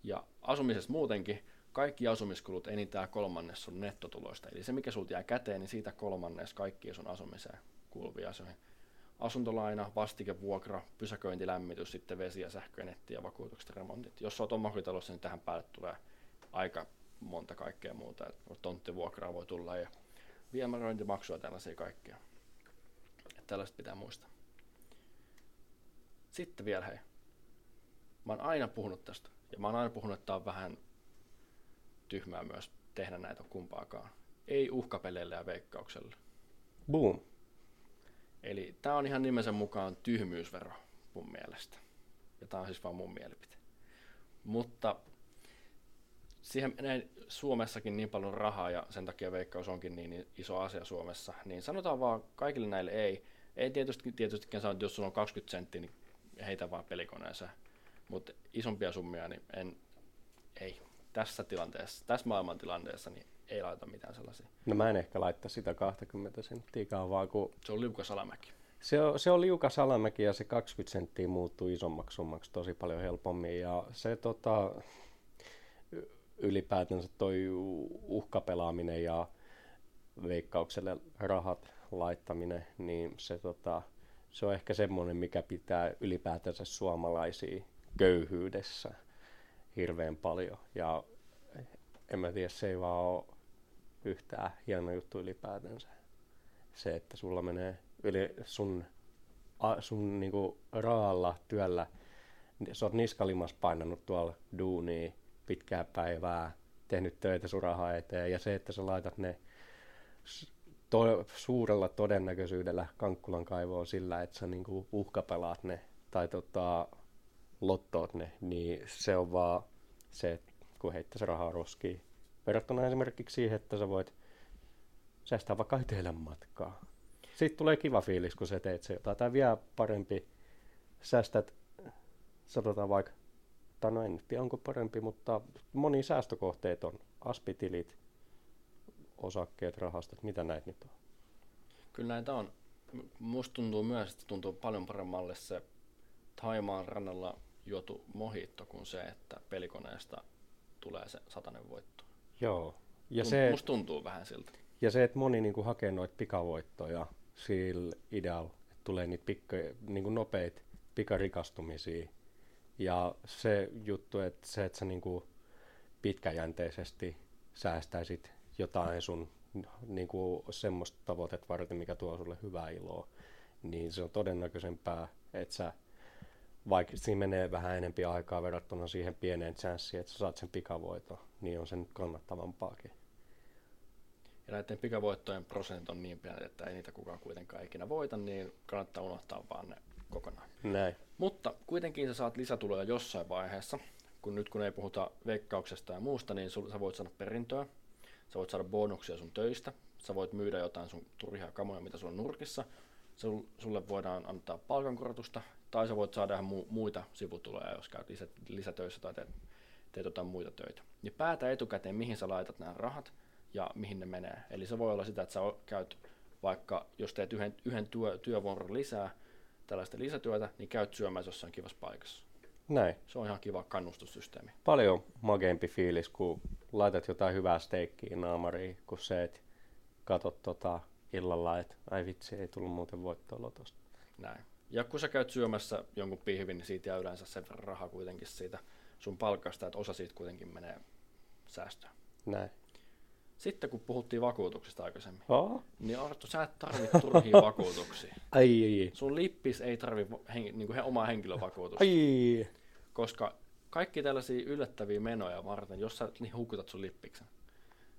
Ja asumisessa muutenkin, kaikki asumiskulut enintään kolmannes on nettotuloista. Eli se, mikä sulta jää käteen, niin siitä kolmannes kaikki sun asumiseen kuuluvia asioihin. Asuntolaina, vastike, vuokra, pysäköinti, lämmitys, sitten vesi ja sähkö, netti ja vakuutukset ja remontit. Jos olet omakotitalossa, niin tähän päälle tulee aika monta kaikkea muuta. Tonttivuokraa voi tulla ja viemäröintimaksua tällaisia kaikkea. tällaista pitää muistaa. Sitten vielä hei. Mä oon aina puhunut tästä. Ja mä oon aina puhunut, että tää on vähän tyhmää myös tehdä näitä kumpaakaan. Ei uhkapeleille ja veikkaukselle. Boom. Eli tää on ihan nimensä mukaan tyhmyysvero mun mielestä. Ja tää on siis vaan mun mielipite. Mutta siihen menee Suomessakin niin paljon rahaa ja sen takia veikkaus onkin niin iso asia Suomessa, niin sanotaan vaan kaikille näille ei. Ei tietysti, tietystikään saa, että jos sulla on 20 senttiä, niin heitä vaan pelikoneeseen. Mutta isompia summia, niin en, ei. Tässä tilanteessa, tässä maailman tilanteessa, niin ei laita mitään sellaisia. No mä en ehkä laittaa sitä 20 senttiä vaan kun... Se on liukas alamäki. Se on, se on liukas alamäki ja se 20 senttiä muuttuu isommaksi summaksi tosi paljon helpommin. Ja se tota, ylipäätänsä toi uhkapelaaminen ja veikkaukselle rahat laittaminen, niin se, tota, se on ehkä semmoinen, mikä pitää ylipäätänsä suomalaisia köyhyydessä hirveän paljon. Ja en mä tiedä, se ei vaan ole yhtään hieno juttu ylipäätänsä. Se, että sulla menee yli sun, a, sun niinku raalla työllä, sä oot niskalimas painanut tuolla duunia pitkää päivää, tehnyt töitä sun rahaa eteen, ja se, että sä laitat ne to- suurella todennäköisyydellä Kankkulan kaivoon sillä, että sä niinku uhkapelaat ne tai tota, lottoot ne, niin se on vaan se, kun heittäisi rahaa roskiin. Verrattuna esimerkiksi siihen, että sä voit säästää vaikka etelän matkaa. Sitten tulee kiva fiilis, kun sä teet se jotain. Tai vielä parempi, säästät, sanotaan vaikka tai no en tiedä onko parempi, mutta moni säästökohteet on aspitilit, osakkeet, rahastot, mitä näitä nyt on? Kyllä näitä on. Musta tuntuu myös, että tuntuu paljon paremmalle se Taimaan rannalla juotu mohitto kuin se, että pelikoneesta tulee se satanen voitto. Joo. Ja Tunt, se, musta tuntuu vähän siltä. Ja se, että moni niin kuin, hakee noita pikavoittoja sillä idealla, että tulee niitä pikka, niin nopeita pikarikastumisia, ja se juttu, että se, että sä niinku pitkäjänteisesti säästäisit jotain sun niinku semmoista tavoitet varten, mikä tuo sulle hyvää iloa, niin se on todennäköisempää, että sä vaikka siinä menee vähän enempi aikaa verrattuna siihen pieneen chanssiin, että sä saat sen pikavoiton, niin on sen kannattavampaakin. Ja näiden pikavoittojen prosentit on niin pieni, että ei niitä kukaan kuitenkaan ikinä voita, niin kannattaa unohtaa vaan ne kokonaan. Näin. Mutta kuitenkin sä saat lisätuloja jossain vaiheessa, kun nyt kun ei puhuta veikkauksesta ja muusta, niin sul, sä voit saada perintöä, sä voit saada bonuksia sun töistä, sä voit myydä jotain sun turhia kamoja, mitä sulla on nurkissa, sul, sulle voidaan antaa palkankorotusta, tai sä voit saada ihan mu, muita sivutuloja, jos käyt lisä, lisätöissä tai teet, teet jotain muita töitä. Niin päätä etukäteen, mihin sä laitat nämä rahat ja mihin ne menee. Eli se voi olla sitä, että sä käyt vaikka, jos teet yhden, yhden työ, työvuoron lisää, tällaista lisätyötä, niin käyt syömässä jossain kivassa paikassa. Näin. Se on ihan kiva kannustussysteemi. Paljon mageempi fiilis, kun laitat jotain hyvää steikkiä naamariin, kun se, että katot tota illalla, että ai vitsi, ei tullut muuten voittoa lotosta. Näin. Ja kun sä käyt syömässä jonkun pihvin, niin siitä jää yleensä sen rahaa kuitenkin siitä sun palkasta, että osa siitä kuitenkin menee säästöön. Näin. Sitten kun puhuttiin vakuutuksista aikaisemmin, oh. niin Arttu, sä et tarvitse turhia vakuutuksia. Ai, ai, ai. Sun lippis ei tarvi hen, niin kuin omaa henkilövakuutusta. Ai. Koska kaikki tällaisia yllättäviä menoja varten, jos sä niin hukutat sun lippiksen,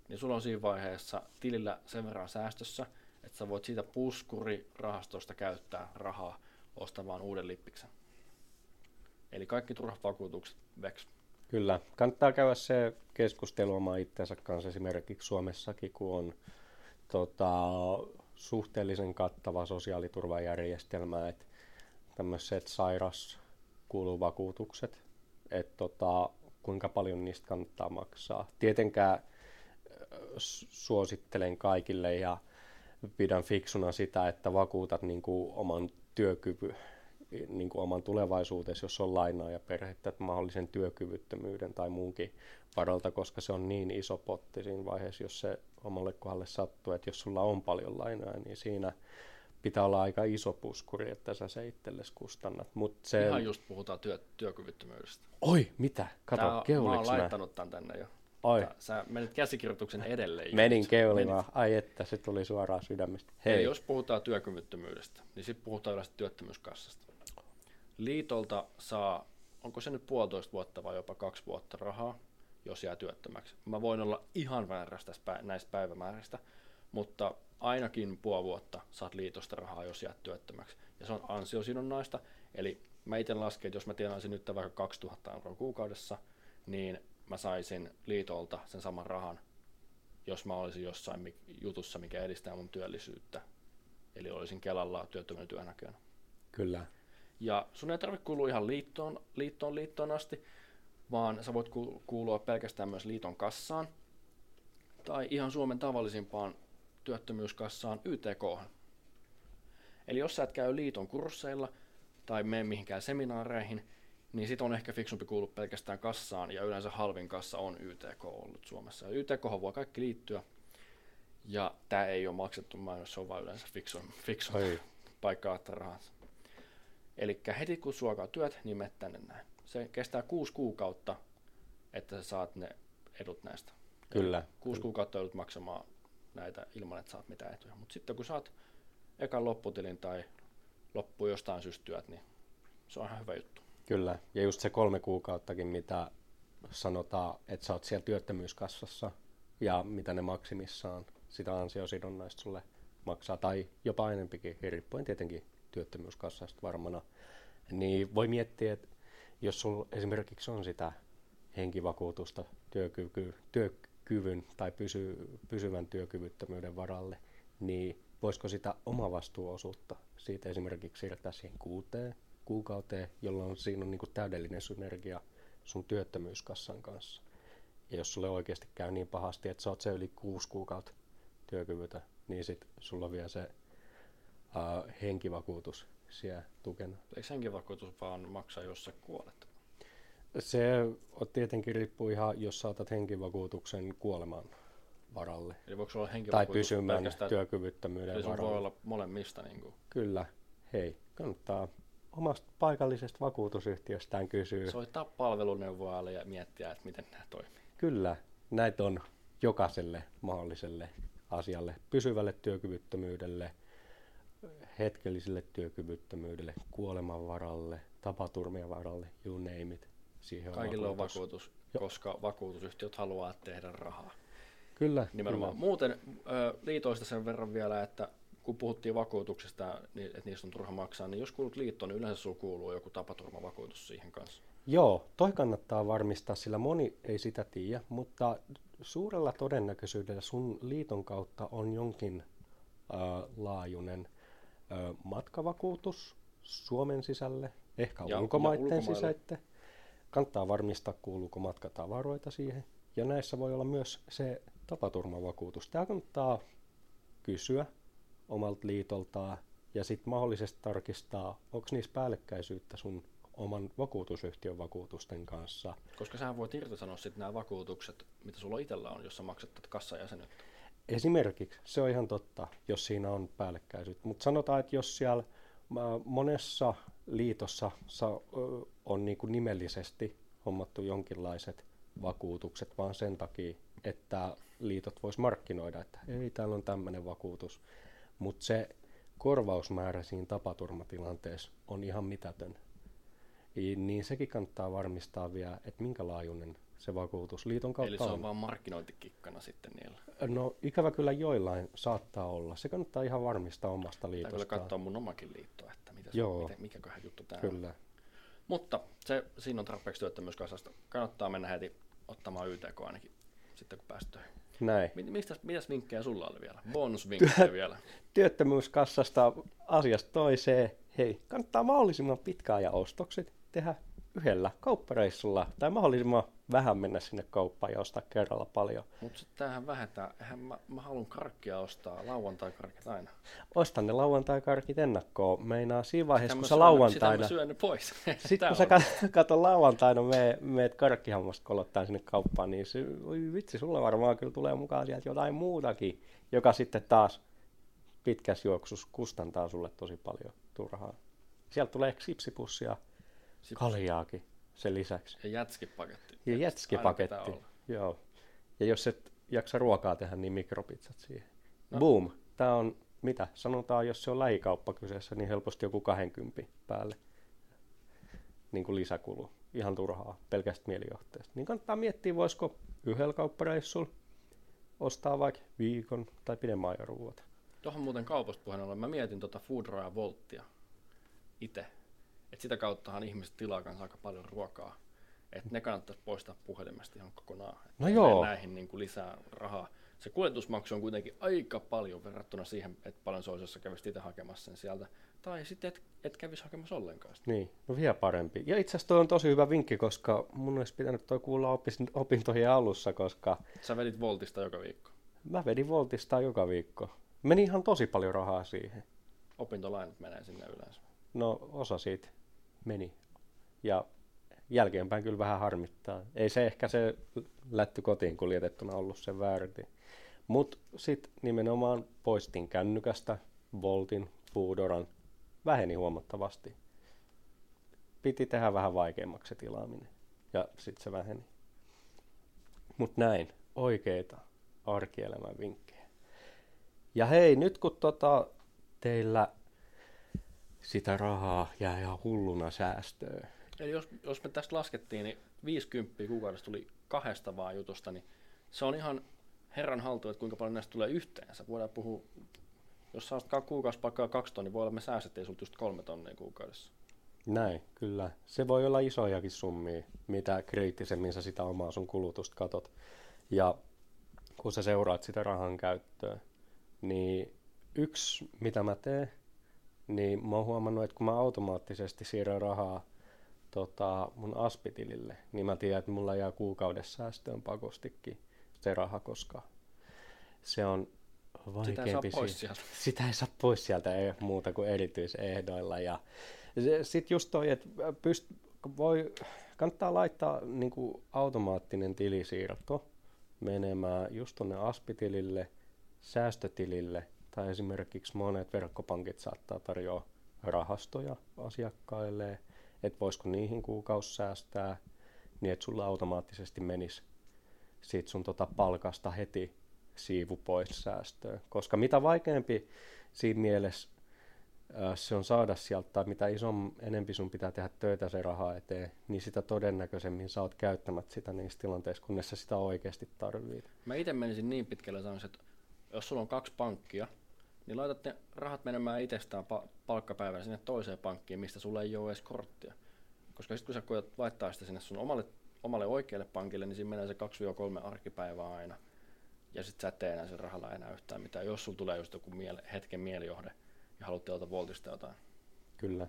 niin sulla on siinä vaiheessa tilillä sen verran säästössä, että sä voit siitä puskurirahastosta käyttää rahaa ostamaan uuden lippiksen. Eli kaikki turhat vakuutukset veks. Kyllä, kannattaa käydä se keskustelu oma itsensä kanssa esimerkiksi Suomessakin, kun on tota, suhteellisen kattava sosiaaliturvajärjestelmä, että tämmöiset sairaskuluvakuutukset, että tota, kuinka paljon niistä kannattaa maksaa. Tietenkään suosittelen kaikille ja pidän fiksuna sitä, että vakuutat niin kuin oman työkyvyn, niin kuin oman tulevaisuutesi, jos on lainaa ja perhettä, että mahdollisen työkyvyttömyyden tai muunkin varalta, koska se on niin iso potti siinä vaiheessa, jos se omalle kohdalle sattuu, että jos sulla on paljon lainaa, niin siinä pitää olla aika iso puskuri, että sä se itsellesi kustannat. Mut se... Ihan just puhutaan työ, työkyvyttömyydestä. Oi, mitä? Kato, Tää, Mä oon laittanut tämän tänne jo. Oi. Tää, sä menit käsikirjoituksen edelleen. Menin keulimaan. Ai että, se tuli suoraan sydämestä. Hei. Eli jos puhutaan työkyvyttömyydestä, niin sitten puhutaan yleensä työttömyyskassasta. Liitolta saa, onko se nyt puolitoista vuotta vai jopa kaksi vuotta rahaa, jos jää työttömäksi. Mä voin olla ihan väärästä näistä päivämääristä, mutta ainakin puoli vuotta saat liitosta rahaa, jos jäät työttömäksi. Ja se on ansiosidonnaista, eli mä itse lasken, että jos mä tienaisin nyt vaikka 2000 euroa kuukaudessa, niin mä saisin liitolta sen saman rahan, jos mä olisin jossain jutussa, mikä edistää mun työllisyyttä. Eli olisin Kelalla työttömyyden työnäköönä. Kyllä. Ja sun ei tarvitse kuulua ihan liittoon, liittoon, liittoon asti, vaan sä voit kuulua pelkästään myös liiton kassaan tai ihan Suomen tavallisimpaan työttömyyskassaan YTK. Eli jos sä et käy liiton kursseilla tai mene mihinkään seminaareihin, niin sit on ehkä fiksumpi kuulua pelkästään kassaan, ja yleensä halvin kassa on YTK ollut Suomessa. Ja YTK voi kaikki liittyä, ja tämä ei ole maksettu mainos, se on vain yleensä fiksu, fiksu paikka rahansa. Eli heti kun sua alkaa työt, niin menet tänne näin. Se kestää kuusi kuukautta, että sä saat ne edut näistä. Kyllä. Kuusi kuukautta joudut maksamaan näitä ilman, että saat mitään etuja. Mutta sitten kun saat ekan lopputilin tai loppu jostain systyät, niin se on ihan hyvä juttu. Kyllä, ja just se kolme kuukauttakin, mitä sanotaan, että sä oot siellä työttömyyskassassa ja mitä ne maksimissaan sitä ansiosidonnaista sulle maksaa, tai jopa enempikin, riippuen tietenkin työttömyyskassasta varmana, niin voi miettiä, että jos sulla esimerkiksi on sitä henkivakuutusta työkyky, työkyvyn tai pysy, pysyvän työkyvyttömyyden varalle, niin voisiko sitä omavastuuosuutta siitä esimerkiksi siirtää siihen kuuteen kuukauteen, jolloin siinä on niin kuin täydellinen synergia sun työttömyyskassan kanssa. Ja jos sulle oikeasti käy niin pahasti, että sä oot se yli kuusi kuukautta työkyvytä, niin sit sulla on vielä se uh, henkivakuutus siellä tukena. Eikö henkivakuutus vaan maksaa, jos sä kuolet? Se tietenkin riippuu ihan, jos saatat henkivakuutuksen kuoleman varalle. Eli voiko olla Tai pysymään työkyvyttömyyden eli varalle. voi olla molemmista. Niin kuin. Kyllä. Hei, kannattaa omasta paikallisesta vakuutusyhtiöstään kysyä. Soittaa palveluneuvoalle ja miettiä, että miten nämä toimii. Kyllä, näitä on jokaiselle mahdolliselle asialle, pysyvälle työkyvyttömyydelle, hetkelliselle työkyvyttömyydelle, kuoleman varalle, tapaturmien varalle, you name it. Siihen Kaikille on vakuutus, on koska vakuutusyhtiöt haluaa tehdä rahaa. Kyllä. Nimenomaan. Kyllä. Muuten liitoista sen verran vielä, että kun puhuttiin vakuutuksesta, niin, että niistä on turha maksaa, niin jos kuulut liittoon, niin yleensä sinulla kuuluu joku tapaturmavakuutus siihen kanssa. Joo, toi kannattaa varmistaa, sillä moni ei sitä tiedä, mutta suurella todennäköisyydellä sun liiton kautta on jonkin äh, laajuinen äh, matkavakuutus Suomen sisälle, ehkä ja, ulkomaiden sisälle. Kannattaa varmistaa, kuuluuko matkatavaroita siihen. Ja näissä voi olla myös se tapaturmavakuutus. Tämä kannattaa kysyä omalta liitoltaan ja sitten mahdollisesti tarkistaa, onko niissä päällekkäisyyttä sun oman vakuutusyhtiön vakuutusten kanssa. Koska sä voit irtisanoa sitten nämä vakuutukset, mitä sulla itsellä on, jos sä maksat tätä kassajäsenyyttä. Esimerkiksi, se on ihan totta, jos siinä on päällekkäisyyttä. Mutta sanotaan, että jos siellä monessa liitossa on niin kuin nimellisesti hommattu jonkinlaiset vakuutukset vaan sen takia, että liitot vois markkinoida, että ei, täällä on tämmöinen vakuutus, mutta se korvausmäärä siinä tapaturmatilanteessa on ihan mitätön. Niin sekin kannattaa varmistaa vielä, että minkä laajuinen se vakuutus liiton kautta Eli se on, on. vaan markkinointikikkana sitten niillä? No ikävä kyllä joillain saattaa olla. Se kannattaa ihan varmistaa omasta liitosta. Kyllä katsoa mun omakin liitto, että mitä se, Joo. Miten, mikäköhän juttu tämä kyllä. on. Mutta se, siinä on tarpeeksi työttömyyskasasta. Kannattaa mennä heti ottamaan YTK ainakin sitten kun pääst töihin. Näin. Mitäs, mitäs vinkkejä sulla oli vielä? Bonusvinkkejä vielä. Työttömyyskassasta asiasta toiseen. Hei, kannattaa mahdollisimman pitkään ja ostokset tehdä yhdellä kauppareissulla tai mahdollisimman vähän mennä sinne kauppaan ja ostaa kerralla paljon. Mutta tämähän vähentää. Eihän mä, mä haluan karkkia ostaa, lauantai-karkit aina. Ostan ne lauantai-karkit ennakkoon. Meinaa siinä vaiheessa, Sitä kun sä syön- lauantaina... Sitä mä syön ne pois. Sitten kun sä kat- katon lauantaina, me, meet karkkihammasta kolottaa sinne kauppaan, niin se, oi vitsi, sulla varmaan kyllä tulee mukaan sieltä jotain muutakin, joka sitten taas pitkässä juoksussa kustantaa sulle tosi paljon turhaa. Sieltä tulee sipsipussia, Sipsi- kaljaakin sen lisäksi. Ja jätskipaketti. Ja jätskipaketti. Joo. Ja jos et jaksa ruokaa tehdä, niin mikropizzat siihen. No. Boom. Tämä on, mitä sanotaan, jos se on lähikauppa kyseessä, niin helposti joku 20 päälle niin kuin lisäkulu. Ihan turhaa, pelkästä mielijohteesta. Niin kannattaa miettiä, voisiko yhdellä kauppareissulla ostaa vaikka viikon tai pidemmän ajan ruuat. Tuohon muuten kaupasta puheen ollen, mä mietin tuota Foodora ja Volttia itse. Että sitä kauttahan ihmiset tilaa kanssa aika paljon ruokaa. Että ne kannattaisi poistaa puhelimesta ihan kokonaan. Et No joo. Näihin niin kuin lisää rahaa. Se kuljetusmaksu on kuitenkin aika paljon verrattuna siihen, että paljon se olisi, jos sä kävisit itse hakemassa sen sieltä. Tai sitten et, et kävisi hakemassa ollenkaan sitä. Niin, no vielä parempi. Ja itse asiassa toi on tosi hyvä vinkki, koska mun olisi pitänyt toi kuulla opis- opintojen alussa, koska Sä vedit Voltista joka viikko. Mä vedin Voltista joka viikko. Meni ihan tosi paljon rahaa siihen. Opintolainat menee sinne yleensä. No osa siitä meni. Ja jälkeenpäin kyllä vähän harmittaa. Ei se ehkä se lätty kotiin kuljetettuna ollut sen väärti. Mutta sitten nimenomaan poistin kännykästä, Voltin, Foodoran, väheni huomattavasti. Piti tehdä vähän vaikeammaksi se tilaaminen. Ja sitten se väheni. Mutta näin, oikeita arkielämän vinkkejä. Ja hei, nyt kun tota, teillä sitä rahaa jää ihan hulluna säästöön. Eli jos, jos me tästä laskettiin, niin 50 kuukaudessa tuli kahdesta vaan jutusta, niin se on ihan herran haltu, että kuinka paljon näistä tulee yhteensä. Voidaan puhua, jos sä saat kuukausipalkkaa kaksi tonnia, voi olla me säästettiin sulta just kolme tonnia kuukaudessa. Näin, kyllä. Se voi olla isojakin summia, mitä kriittisemmin sä sitä omaa sun kulutusta katot. Ja kun sä seuraat sitä rahan käyttöä, niin yksi, mitä mä teen, niin mä oon huomannut, että kun mä automaattisesti siirrän rahaa tota, mun aspitilille, niin mä tiedän, että mulla jää kuukaudessa säästöön pakostikin se raha, koska se on Sitä ei saa vaikeampi pois si- sieltä. sitä ei saa pois sieltä ei muuta kuin erityisehdoilla. Ja sitten just toi, että pyst, voi, kannattaa laittaa niin kuin automaattinen tilisiirto menemään just tuonne aspitilille, säästötilille tai esimerkiksi monet verkkopankit saattaa tarjoa rahastoja asiakkaille, että voisiko niihin kuukausi säästää niin, että sulla automaattisesti menisi siitä sun tota palkasta heti siivu pois säästöön. Koska mitä vaikeampi siinä mielessä se on saada sieltä, tai mitä ison enempi sun pitää tehdä töitä se rahaa eteen, niin sitä todennäköisemmin sä oot käyttämättä sitä niissä tilanteissa, kunnes sä sitä oikeasti tarvit. Mä itse menisin niin pitkälle sanoisin, että jos sulla on kaksi pankkia, niin laitat ne rahat menemään itsestään pa- palkkapäivänä sinne toiseen pankkiin, mistä sulla ei ole edes korttia. Koska sitten kun sä koetat laittaa sitä sinne sun omalle, omalle oikealle pankille, niin siinä menee se 2-3 arkipäivää aina. Ja sitten sä et tee enää sen rahalla enää yhtään mitään, jos sulla tulee just joku miele, hetken mielijohde ja haluat tilata Voltista jotain. Kyllä.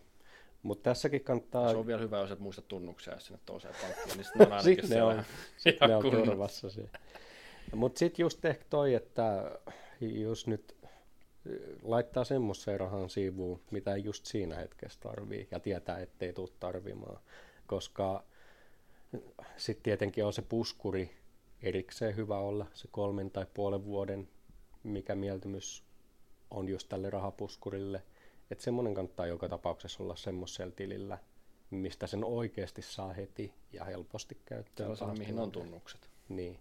Mutta tässäkin kannattaa... Se on vielä hyvä, jos et muista tunnuksia sinne toiseen pankkiin, niin sitten on Sitten ne on, sit ne on turvassa se. Mutta sitten just ehkä toi, että jos nyt laittaa semmoiseen rahan siivuun, mitä ei just siinä hetkessä tarvii ja tietää, ettei tule tarvimaan. Koska sitten tietenkin on se puskuri erikseen hyvä olla, se kolmen tai puolen vuoden, mikä mieltymys on just tälle rahapuskurille. Että semmoinen kannattaa joka tapauksessa olla semmoisella tilillä, mistä sen oikeasti saa heti ja helposti käyttöön. Sellaisena, mihin on tunnukset. Niin.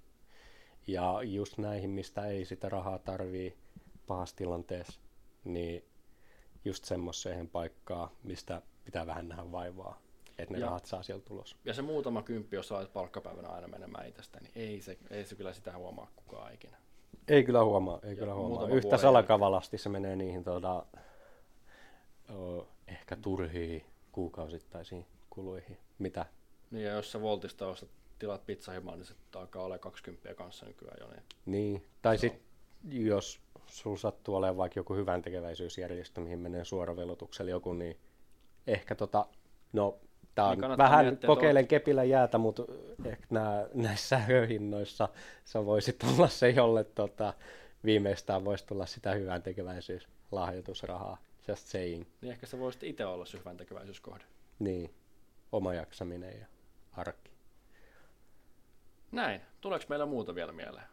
Ja just näihin, mistä ei sitä rahaa tarvii pahassa tilanteessa, niin just semmoiseen paikkaan, mistä pitää vähän nähdä vaivaa, että ne Ja- rahat saa sieltä tulos. Ja se muutama kymppi, jos laitat palkkapäivänä aina menemään itsestä, niin ei se, ei se kyllä sitä huomaa kukaan ikinä. Ei kyllä huomaa, ei Ja kyllä huomaa. Yhtä salakavalasti se menee niihin tuota, o, ehkä turhiin kuukausittaisiin kuluihin. Mitä? Niin ja jos sä Voltista ostat, tilat pizzahimaa, niin se alkaa olla 20 kanssa nykyään jo. Niin Niin. Tai sitten jos sulla sattuu olemaan vaikka joku hyvän tekeväisyysjärjestö, mihin menee suoravelotuksella joku, niin ehkä tota, no Tää Niin on kannattaa vähän kokeilen kepillä jäätä, mutta ehkä nää, näissä sähköhinnoissa sä voisit olla se, jolle tota, viimeistään voisi tulla sitä hyvän tekeväisyyslahjoitusrahaa. Just saying. Niin ehkä sä voisit itse olla se hyvän tekeväisyyskohde. Niin, oma jaksaminen ja arki. Näin. Tuleeko meillä muuta vielä mieleen?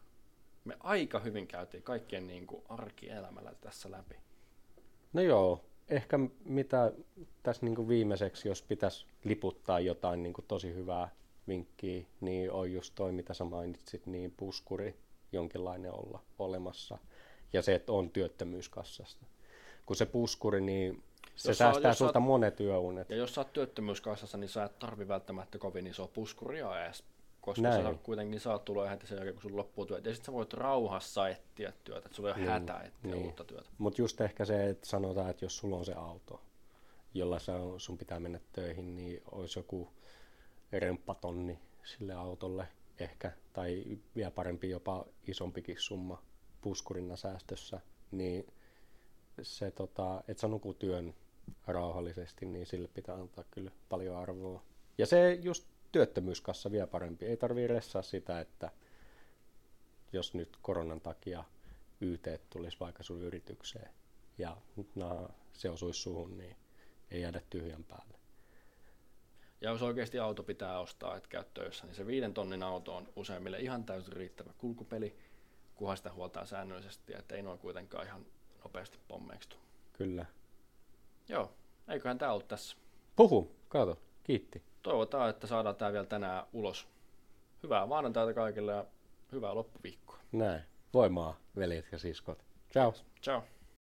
Me aika hyvin käytiin kaikkien niin kuin arkielämällä tässä läpi. No joo, ehkä mitä tässä niin kuin viimeiseksi, jos pitäisi liputtaa jotain niin kuin tosi hyvää vinkkiä, niin on just toi, mitä sä mainitsit, niin puskuri jonkinlainen olla olemassa. Ja se, että on työttömyyskassasta. Kun se puskuri, niin se Jos sä- säästää sulta monet yöunet. Ja jos sä oot työttömyyskassassa, niin sä et tarvi välttämättä kovin isoa puskuria edes, koska Näin. sä kuitenkin saat tuloja heti sen jälkeen, kun sun loppuu työt. Ja sit sä voit rauhassa etsiä työtä, että sulla ei ole Niin, hätä etsiä niin. uutta työtä. Mutta just ehkä se, että sanotaan, että jos sulla on se auto, jolla sä, sun pitää mennä töihin, niin olisi joku remppatonni sille autolle ehkä, tai vielä parempi jopa isompikin summa puskurina säästössä, niin se, tota, että sä nukut työn rauhallisesti, niin sille pitää antaa kyllä paljon arvoa. Ja se just työttömyyskassa vielä parempi. Ei tarvii ressaa sitä, että jos nyt koronan takia YT tulisi vaikka sun yritykseen ja no, se osuisi suhun, niin ei jäädä tyhjän päälle. Ja jos oikeasti auto pitää ostaa, että käyt töissä, niin se viiden tonnin auto on useimmille ihan täysin riittävä kulkupeli, kunhan sitä huoltaa säännöllisesti, että ei noin kuitenkaan ihan nopeasti pommeikstu. Kyllä. Joo, eiköhän tämä ollut tässä. Puhu, kato, kiitti. Toivotaan, että saadaan tämä vielä tänään ulos. Hyvää maanantaita kaikille ja hyvää loppuviikkoa. Näin. Voimaa, veljet ja siskot. Ciao. Ciao.